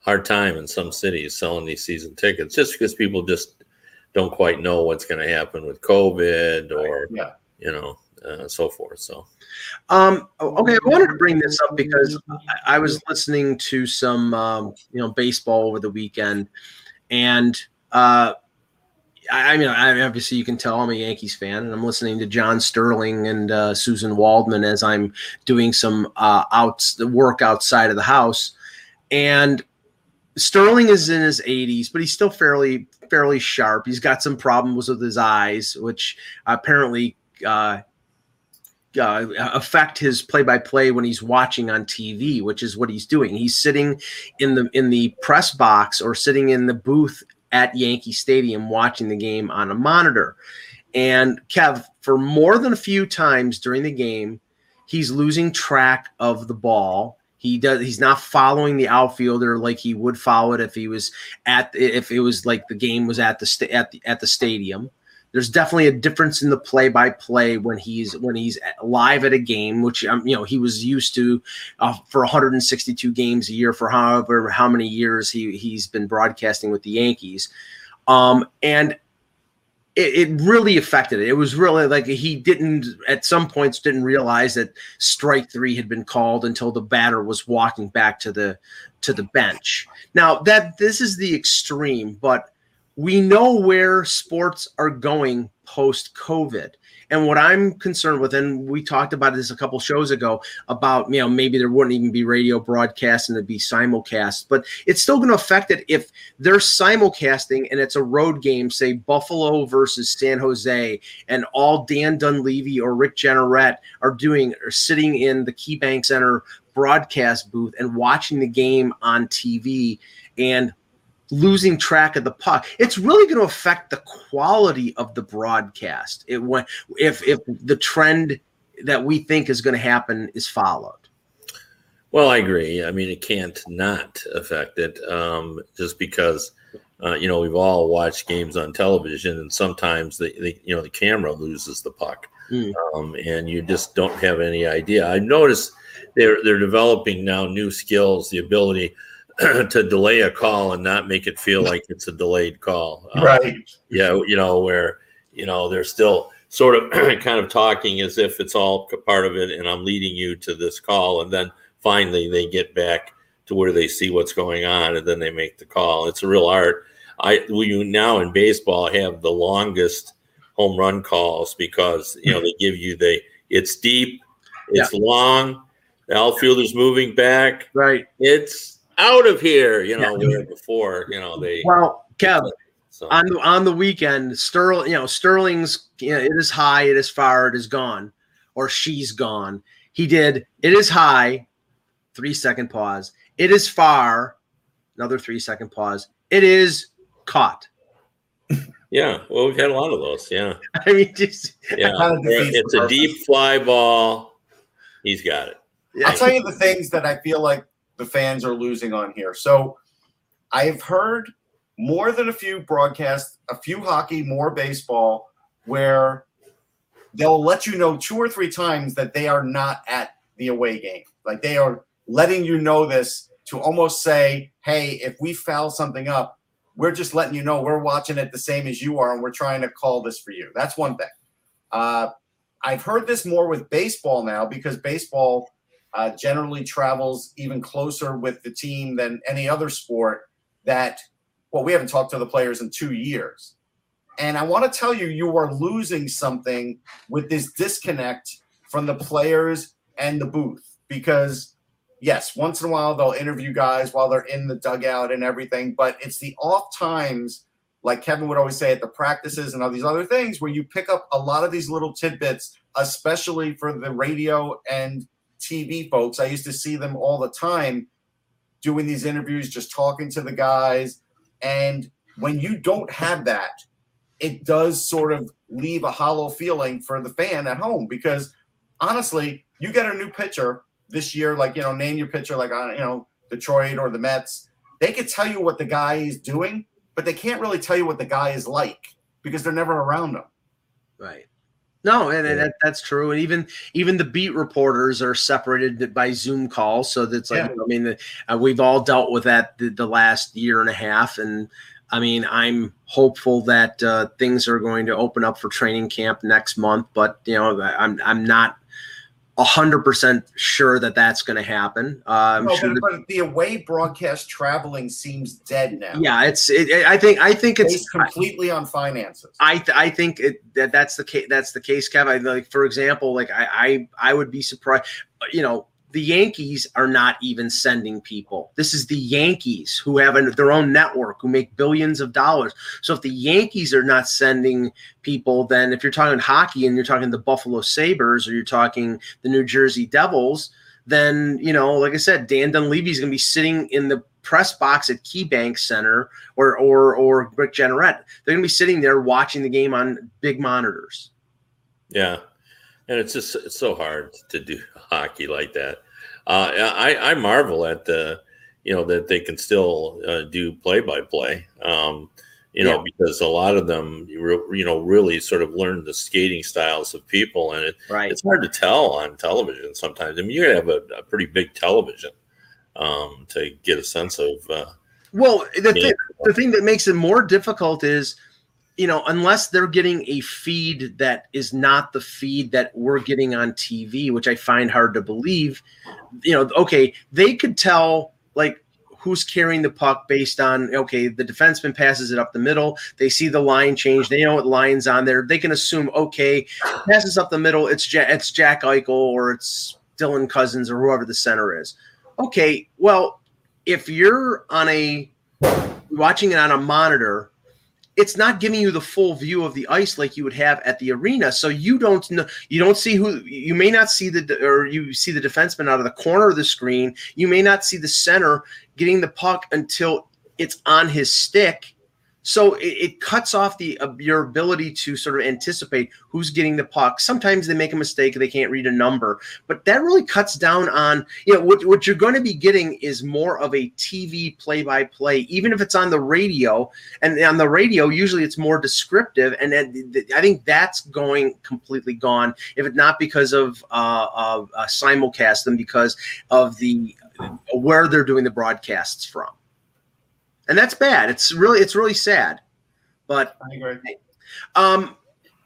hard time in some cities selling these season tickets just because people just don't quite know what's going to happen with COVID or Yeah. you know uh, so forth. So Um, okay, I wanted to bring this up because I, I was listening to some, um, you know, baseball over the weekend, and uh, I, I mean, I, obviously you can tell I'm a Yankees fan, and I'm listening to John Sterling and uh, Suzyn Waldman as I'm doing some uh, outs the work outside of the house, and Sterling is in his 80s, but he's still fairly fairly sharp. He's got some problems with his eyes, which apparently. Uh, uh, affect his play-by-play when he's watching on TV, which is what he's doing. He's sitting in the in the press box or sitting in the booth at Yankee Stadium watching the game on a monitor. And Kev, for more than a few times during the game, he's losing track of the ball. He does. He's not following the outfielder like he would follow it if he was at if it was like the game was at the sta- at the at the stadium there's definitely a difference in the play by play when he's when he's live at a game which um, you know he was used to uh, for 162 games a year for however how many years he he's been broadcasting with the Yankees um and it, it really affected it. It was really like he didn't at some points didn't realize that strike three had been called until the batter was walking back to the to the bench. Now that this is the extreme, but we know where sports are going post COVID. And what I'm concerned with, and we talked about this a couple shows ago about, you know, maybe there wouldn't even be radio broadcast and it'd be simulcast, but it's still going to affect it if they're simulcasting and it's a road game, say Buffalo versus San Jose, and all Dan Dunleavy or Rick Jeanneret are doing are sitting in the KeyBank Center broadcast booth and watching the game on TV and losing track of the puck it's really going to affect the quality of the broadcast it went if if the trend that we think is going to happen is followed Well, I agree. I mean, it can't not affect it um, just because, uh, you know, we've all watched games on television, and sometimes the, the you know the camera loses the puck, Mm. um, and you just don't have any idea. I noticed they're they're developing now new skills, the ability [clears throat] to delay a call and not make it feel like it's a delayed call. Um, right. Yeah, you know where you know they're still sort of [clears throat] kind of talking as if it's all part of it, and I'm leading you to this call, and then finally they get back to where they see what's going on, and then they make the call. It's a real art. I we now in baseball have the longest home run calls because you know they give you the it's deep, it's long, the outfielder's moving back, Right. it's out of here. You know Yeah. where before you know they. Well, Kev, so, on the on the weekend, Sterling, you know, Sterling's you know, it is high, it is far, it is gone, or she's gone. He did it is high, three second pause. It is far, another three second pause. It is caught. [laughs] yeah, well, we've had a lot of those. Yeah, [laughs] I mean, just yeah. Kind of defeats it's a deep fly ball. He's got it. yeah. I'll tell you the things that I feel like the fans are losing on here. So I've heard more than a few broadcasts, a few hockey, more baseball, where they'll let you know two or three times that they are not at the away game. Like they are letting you know this to almost say, hey, if we foul something up, we're just letting you know we're watching it the same as you are and we're trying to call this for you. That's one thing. Uh, I've heard this more with baseball now because baseball uh, generally travels even closer with the team than any other sport. That, well, we haven't talked to the players in two years. And I want to tell you, you are losing something with this disconnect from the players and the booth because, yes, once in a while they'll interview guys while they're in the dugout and everything, but it's the off times, like Kevin would always say at the practices and all these other things, where you pick up a lot of these little tidbits, especially for the radio and TV folks. I used to see them all the time doing these interviews, just talking to the guys. And when you don't have that, it does sort of leave a hollow feeling for the fan at home because honestly, you get a new pitcher this year, like, you know, name your pitcher, like, you know, Detroit or the Mets. They could tell you what the guy is doing, but they can't really tell you what the guy is like because they're never around them. Right. No, and, and that, that's true. And even even the beat reporters are separated by Zoom calls, so that's like Yeah. I mean, the, uh, we've all dealt with that the, the last year and a half, and I mean, I'm hopeful that uh, things are going to open up for training camp next month, but you know, I'm I'm not hundred percent sure that that's going to happen. Uh, No, sure. but, but the away broadcast traveling seems dead now. yeah, it's. It, it- I think. I think it's. based completely on finances. I th- I think it, that that's the case. That's the case, Kev. I like, for example, like I, I I would be surprised. You know, the Yankees are not even sending people. This is the Yankees who have an, their own network who make billions of dollars. So if the Yankees are not sending people, then if you're talking hockey and you're talking the Buffalo Sabres or you're talking the New Jersey Devils, then you know, like I said, Dan Dunleavy is going to be sitting in the press box at KeyBank Center or or or Rick Jeanneret. They're going to be sitting there watching the game on big monitors. Yeah, and it's just it's so hard to do [laughs] hockey like that. Uh, I I marvel at the you know that they can still uh, do play by play. Um, you know, because a lot of them, you know, really sort of learn the skating styles of people, and it, Right. it's hard to tell on television sometimes. I mean, you have a, a pretty big television um, to get a sense of. Uh, Well, the Yeah. the thing that makes it more difficult is, you know, unless they're getting a feed that is not the feed that we're getting on TV, which I find hard to believe. You know, okay, they could tell like who's carrying the puck based on okay, the defenseman passes it up the middle. They see the line change. They know what line's on there. They can assume okay, passes up the middle. It's ja- it's Jack Eichel or it's Dylan Cozens or whoever the center is. Okay, well, if you're on a watching it on a monitor, it's not giving you the full view of the ice like you would have at the arena. So you don't know, you don't see who you may not see the or you see the defenseman out of the corner of the screen. You may not see the center getting the puck until it's on his stick. So it, it cuts off the uh, your ability to sort of anticipate who's getting the puck. Sometimes they make a mistake; they can't read a number, but that really cuts down on you know what what you're going to be getting is more of a TV play-by-play, even if it's on the radio. And on the radio, usually it's more descriptive, and I think that's going completely gone. If it's not because of uh, uh, simulcast, then because of the where they're doing the broadcasts from and that's bad. It's really it's really sad. But I agree. um,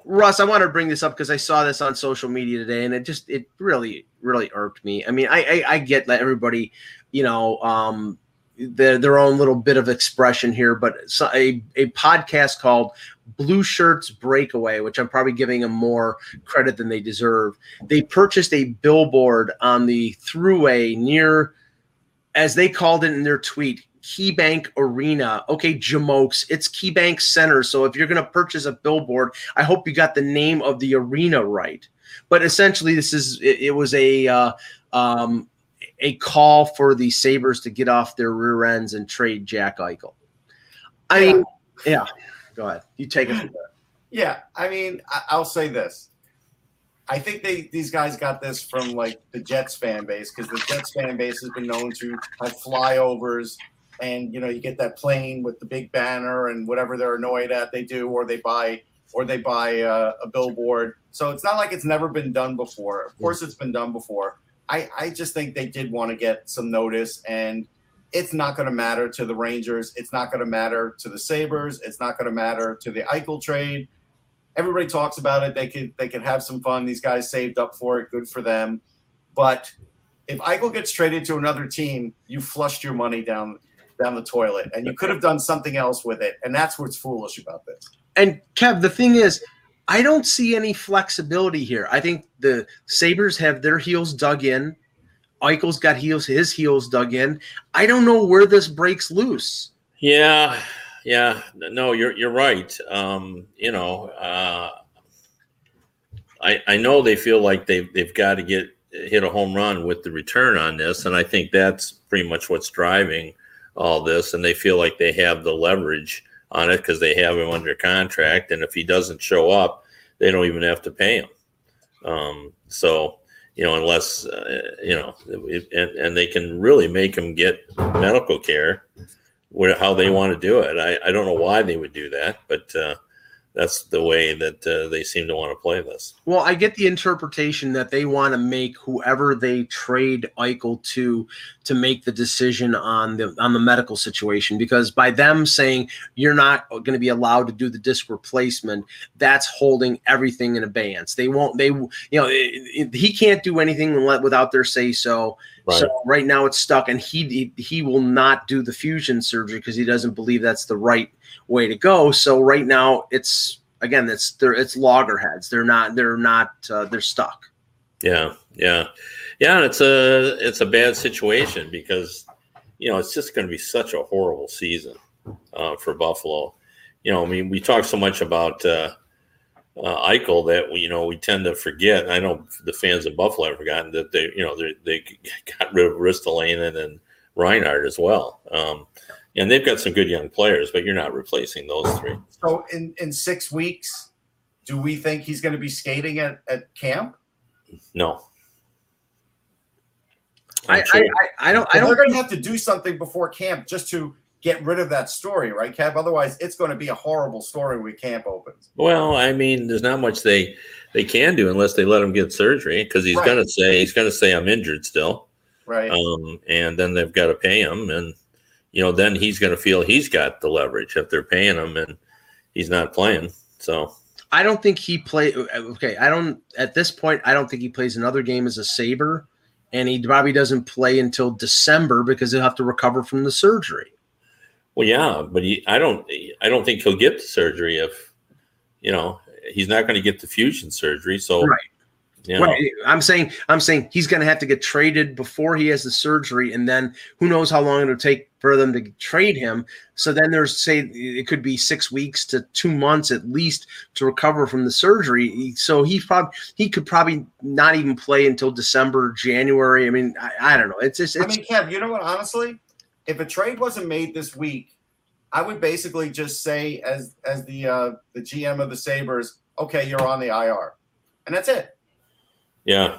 Russ, I want to bring this up because I saw this on social media today, and it just it really really irked me. I mean, I I, I get that everybody, you know, um, their their own little bit of expression here, but a a podcast called Blue Shirts Breakaway, which I'm probably giving them more credit than they deserve. They purchased a billboard on the throughway near, as they called it in their tweet, KeyBank Arena. Okay, Jamokes, it's KeyBank Center. So if you're going to purchase a billboard, I hope you got the name of the arena right. But essentially, this is it, it was a uh, um, a call for the Sabres to get off their rear ends and trade Jack Eichel. I mean, yeah. Go ahead. You take it. Yeah, I mean, I- I'll say this. I think they these guys got this from like the Jets fan base because the Jets fan base has been known to have flyovers, and you know you get that plane with the big banner and whatever they're annoyed at they do, or they buy or they buy uh, a billboard. So it's not like it's never been done before. Of course, it's been done before. I I just think they did want to get some notice and. It's not going to matter to the Rangers. It's not going to matter to the Sabres. It's not going to matter to the Eichel trade everybody talks about it. They could they could have some fun. These guys saved up for it. Good for them. But if Eichel gets traded to another team, you flushed your money down down the toilet, and you could have done something else with it. And that's what's foolish about this. And Kev, the thing is, I don't see any flexibility here. I think the Sabres have their heels dug in. Eichel's got heels, his heels dug in. I don't know where this breaks loose. Yeah, yeah. No, you're you're right. Um, you know, uh, I I know they feel like they've they've got to get hit a home run with the return on this, and I think that's pretty much what's driving all this. And they feel like they have the leverage on it because they have him under contract, and if he doesn't show up, they don't even have to pay him. Um, so you know, unless uh, you know, and and they can really make him get medical care where how they want to do it. I, I don't know why they would do that, but uh, that's the way that uh, they seem to want to play this. Well, I get the interpretation that they want to make whoever they trade Eichel to to make the decision on the on the medical situation because by them saying you're not going to be allowed to do the disc replacement, that's holding everything in abeyance. They won't. They you know it, it, he can't do anything without their say so. Right. So right now it's stuck, and he he will not do the fusion surgery because he doesn't believe that's the right way to go. So right now it's again it's they're it's loggerheads. They're not they're not uh, they're stuck. Yeah, yeah, yeah. It's a it's a bad situation because you know it's just going to be such a horrible season uh, for Buffalo. You know, I mean, we talk so much about uh, uh, Eichel that we, you know we tend to forget. I know the fans of Buffalo have forgotten that they you know they they [laughs] got rid of Ristolainen and Reinhart as well. Um, and they've got some good young players, but you're not replacing those three. So in in six weeks, do we think he's going to be skating at at camp? No. I, I'm sure- I, I I don't they're going to have to do something before camp just to get rid of that story, right, Kev? Otherwise, it's going to be a horrible story when camp opens. Well, I mean, there's not much they they can do unless they let him get surgery because he's Right. going to say he's going to say I'm injured still, Right. um, and then they've got to pay him, and you know then he's going to feel he's got the leverage if they're paying him and he's not playing. So I don't think he play. Okay, I don't at this point. I don't think he plays another game as a Saber, and he probably doesn't play until December because he'll have to recover from the surgery. well, yeah, but he, I don't I don't think he'll get the surgery if you know he's not going to get the fusion surgery. So Right. You know, Right. I'm saying I'm saying he's going to have to get traded before he has the surgery, and then who knows how long it'll take for them to trade him. So then there's say it could be six weeks to two months at least to recover from the surgery. So he probably he could probably not even play until December, January. I mean, I, I don't know. It's just I mean, Kev, you know what? Honestly, if a trade wasn't made this week, I would basically just say as as the uh, the GM of the Sabres, okay, you're on the IR, and that's it. Yeah,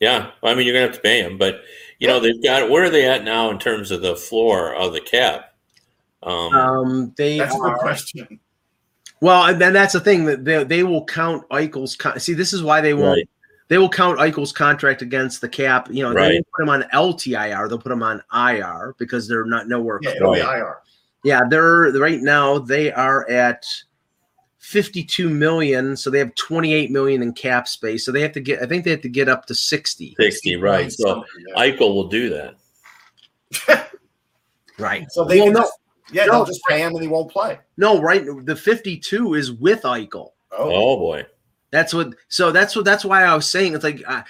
yeah. I mean, you're gonna have to pay him, but you know they've got where are they at now in terms of the floor of the cap? Um, Um, they That's a good are- question. Well, and then that's the thing that they, they will count Eichel's. Con- See, this is why they won't. Right. They will count Eichel's contract against the cap. You know, they Right. won't put him on LTIR. They'll put him on IR because they're not nowhere. Yeah, close. it'll be IR. Yeah, they're right now. They are at fifty-two million, so they have twenty-eight million in cap space. So they have to get. I think they have to get up to sixty. sixty, right? So Something, yeah. Eichel will do that. [laughs] Right. So they Well, can no, just, yeah, no. they'll just pay him and he won't play. no, right. The fifty-two is with Eichel. Oh, Oh boy, That's what. So that's what. That's why I was saying it's like I,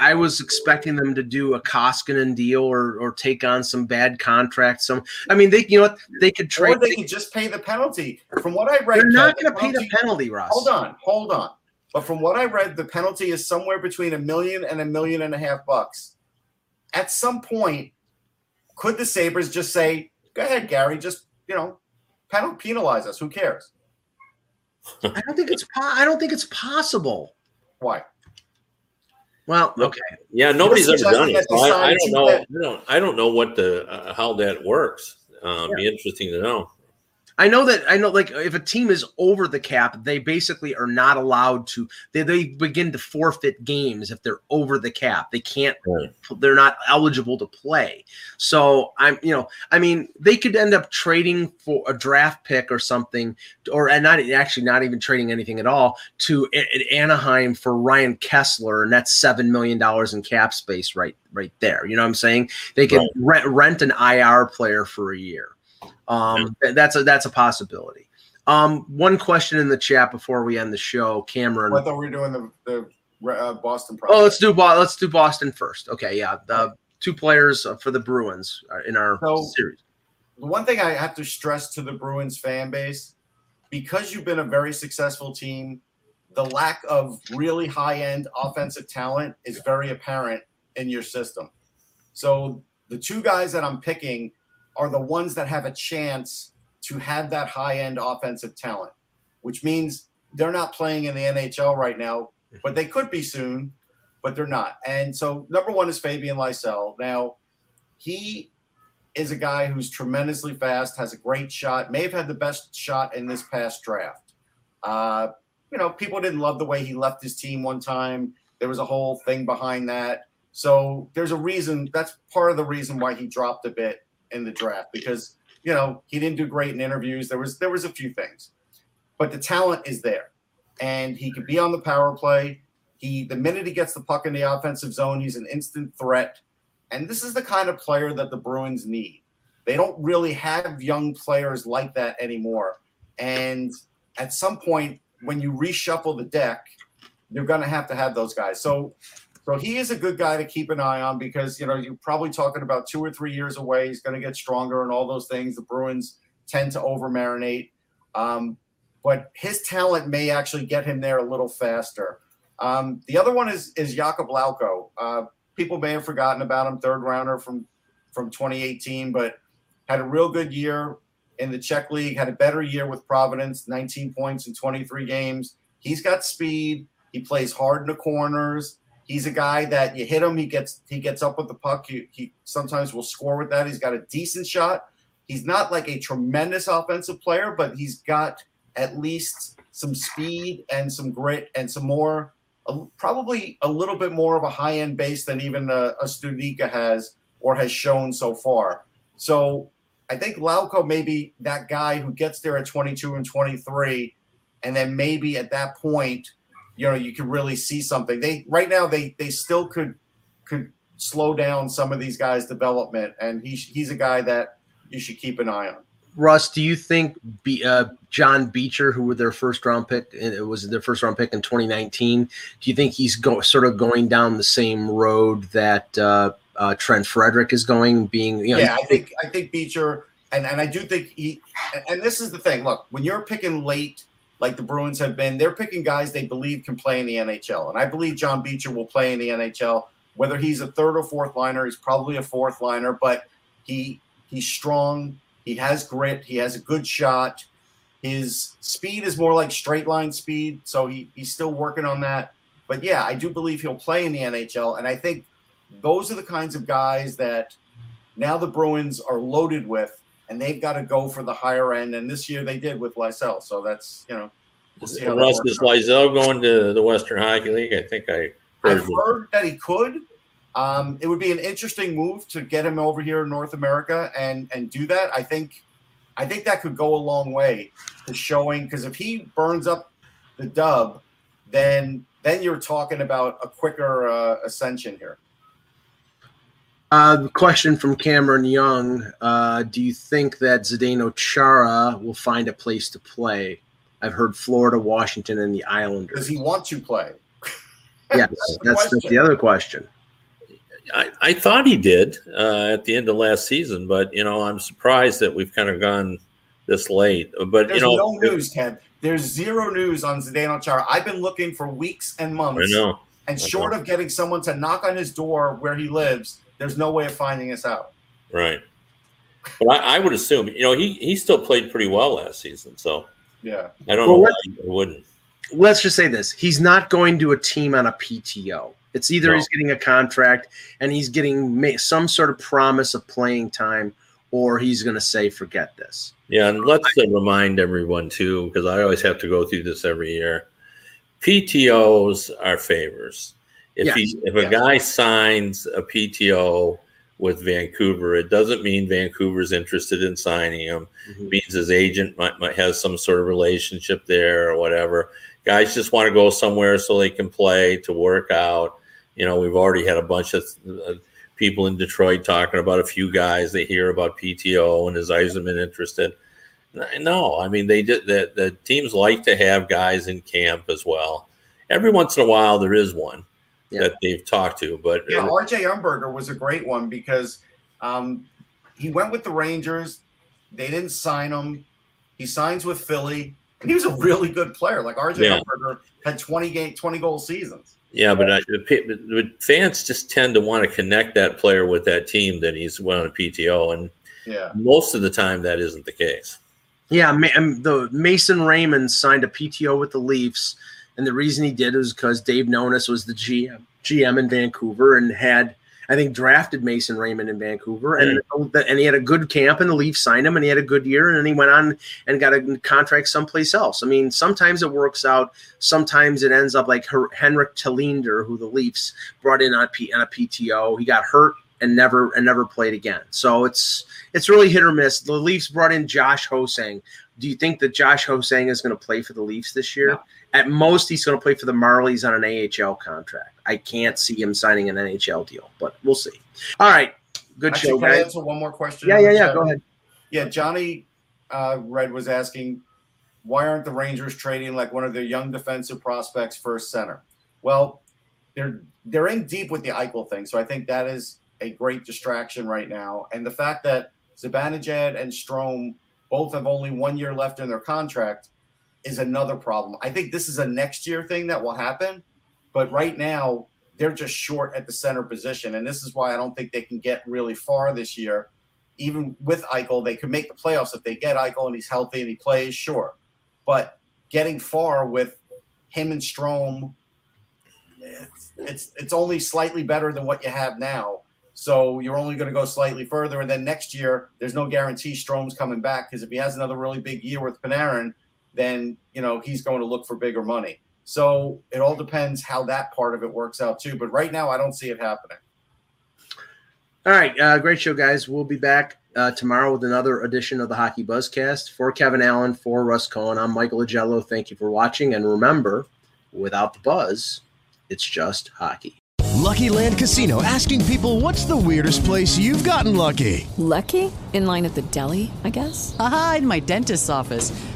I, was expecting them to do a Koskinen deal or or take on some bad contracts. Some. I mean, they you know what they could trade. or they can just pay the penalty. From what I read, They're not going to pay the penalty- Russ. Hold on, hold on. But from what I read, the penalty is somewhere between a million and a million and a half bucks. At some point, could the Sabres just say, "Go ahead, Gary, just you know, penal- penalize us. Who cares?" I don't think it's. Po- I don't think it's possible. Why? Well, okay. yeah, nobody's ever done it. So I, I don't know. I don't. I don't know what the uh, how that works. Uh, Be interesting to know. I know that I know like if a team is over the cap, they basically are not allowed to they, they begin to forfeit games if they're over the cap. They can't Right. they're not eligible to play. So I'm you know, I mean, they could end up trading for a draft pick or something or and not actually not even trading anything at all to A- Anaheim for Ryan Kesler and that's 7 million dollars in cap space right right there. You know what I'm saying? They could Right. rent, rent an IR player for a year. Um, that's a that's a possibility. Um, one question in the chat before we end the show, Cameron. I thought we were doing the the uh, Boston. Oh, let's do Bo- let's do Boston first. Okay, yeah, the two players uh, for the Bruins in our So- series. the one thing I have to stress to the Bruins fan base, because you've been a very successful team, the lack of really high end offensive talent is very apparent in your system. So the two guys that I'm picking are the ones that have a chance to have that high end offensive talent, which means they're not playing in the NHL right now, but they could be soon, but they're not. And so number one is Fabian Lysell. Now, he is a guy who's tremendously fast, has a great shot, may have had the best shot in this past draft. Uh, you know, people didn't love the way he left his team one time. There was a whole thing behind that. So there's a reason. That's part of the reason why he dropped a bit in the draft because you know he didn't do great in interviews. There was there was a few things, but the talent is there, and he could be on the power play. He the minute he gets the puck in the offensive zone, he's an instant threat. And this is the kind of player that the Bruins need. They don't really have young players like that anymore. And at some point, when you reshuffle the deck, you're going to have to have those guys. So, so he is a good guy to keep an eye on because you know you're probably talking about two or three years away. He's going to get stronger and all those things. The Bruins tend to over marinate, um, but his talent may actually get him there a little faster. Um, the other one is is Jakob Lauko. Uh, people may have forgotten about him, third rounder from from 2018, but had a real good year in the Czech League. Had a better year with Providence, 19 points in 23 games. He's got speed. He plays hard in the corners. He's a guy that you hit him, he gets he gets up with the puck. He, he sometimes will score with that. He's got a decent shot. He's not like a tremendous offensive player, but he's got at least some speed and some grit and some more probably a little bit more of a high end base than even a, a has or has shown so far. So I think Lauko may be that guy who gets there at 22 and 23, and then maybe at that point, you know, you could really see something. They right now they they still could could slow down some of these guys' development, and he's he's a guy that you should keep an eye on. Russ, do you think Be- uh, John Beecher, who were their first round pick, and it was their first round pick in 2019, do you think he's go- sort of going down the same road that uh, uh, Trent Frederic is going? Being, you know, yeah, I think I think Beecher, and and I do think he, and- and this is the thing. Look, when you're picking late, like the Bruins have been, they're picking guys they believe can play in the NHL, and I believe John Beecher will play in the NHL. Whether he's a third or fourth liner, he's probably a fourth liner, but he he's strong. He has grit. He has a good shot. His speed is more like straight line speed, so he, he's still working on that. But yeah, I do believe he'll play in the NHL, and I think those are the kinds of guys that now the Bruins are loaded with, and they've got to go for the higher end. And this year they did with Lysell, so that's you know. We'll Russ is out. Lysell going to the Western Hockey League? I think I heard. I've heard that he could. Um, it would be an interesting move to get him over here in North America and and do that. I think, I think that could go a long way to showing because if he burns up the dub, then then you're talking about a quicker uh, ascension here. Uh, question from Cameron Young: uh, Do you think that Zdeno Chara will find a place to play? I've heard Florida, Washington, and the Islanders. Does he want to play? Yes, [laughs] the that's, that's question. the other question. I, I thought he did uh, at the end of last season, but you know I'm surprised that we've kind of gone this late. But There's you know, no news, Ted. There's zero news on Zdeno Chara. I've been looking for weeks and months. I know. And short of getting someone to knock on his door where he lives, there's no way of finding us out. Right. But I, I would assume, you know, he, he still played pretty well last season. So Yeah. I don't Well, know why let's- he wouldn't. Let's just say this: He's not going to a team on a PTO. It's either No. he's getting a contract and he's getting some sort of promise of playing time, or he's going to say, "Forget this." Yeah. And let's uh, remind everyone, too, because I always have to go through this every year. PTOs are favors. If he if a guy signs a PTO with Vancouver, it doesn't mean Vancouver's interested in signing him. Mhm. means his agent might, might have some sort of relationship there or whatever. Guys just want to go somewhere so they can play to work out. You know, we've already had a bunch of uh, people in Detroit talking about a few guys they hear about PTO and is Yzerman interested? No, I mean they did. The, the teams like to have guys in camp as well. Every once in a while, there is one Yeah. that they've talked to, but Yeah, RJ Umberger was a great one because um, he went with the Rangers. They didn't sign him. He signs with Philly. And he was a really good player. Like RJ Yeah. Umberger had 20 game, 20 goal seasons. Yeah, but I, the, fans just tend to want to connect that player with that team that he's went on a PTO, and Yeah. most of the time that isn't the case. Yeah, um, the Mason Raymond signed a PTO with the Leafs, and the reason he did was because Dave Nonis was the GM GM in Vancouver and had I think drafted Mason Raymond in Vancouver, and mm. and he had a good camp, and the Leafs signed him, and he had a good year, and then he went on and got a contract someplace else. I mean, sometimes it works out, sometimes it ends up like Henrik Tallinder, who the Leafs brought in on, P- on a PTO. He got hurt and never and never played again. So it's it's really hit or miss. The Leafs brought in Josh Ho-Sang. Do you think that Josh Ho-Sang is going to play for the Leafs this year? No. At most, he's going to play for the Marlies on an AHL contract. I can't see him signing an NHL deal, but we'll see. All right, good Actually, show, can I guys. answer one more question? Yeah, yeah, yeah. Go ahead. Yeah, Johnny uh, Red was asking, why aren't the Rangers trading like one of their young defensive prospects for a center? Well, they're they're in deep with the Eichel thing, so I think that is a great distraction right now. And the fact that Zibanejad and Strome both have only one year left in their contract is another problem. I think this is a next year thing that will happen, but right now they're just short at the center position, and this is why I don't think they can get really far this year even with Eichel, they could make the playoffs if they get Eichel and he's healthy and he plays, sure. But getting far with him and Strome, it's it's, it's only slightly better than what you have now. So you're only going to go slightly further, and then next year there's no guarantee Strome's coming back because if he has another really big year with Panarin, then you know he's going to look for bigger money. So it all depends how that part of it works out too. But right now, I don't see it happening. All right, uh, great show, guys. We'll be back uh, tomorrow with another edition of the Hockey Buzzcast. For Kevin Allen, for Russ Cohen, I'm Michael Agello. Thank you for watching, and remember, without the buzz, it's just hockey. Lucky Land Casino asking people what's the weirdest place you've gotten lucky? Lucky? In line at the deli, I guess? Aha, in my dentist's office.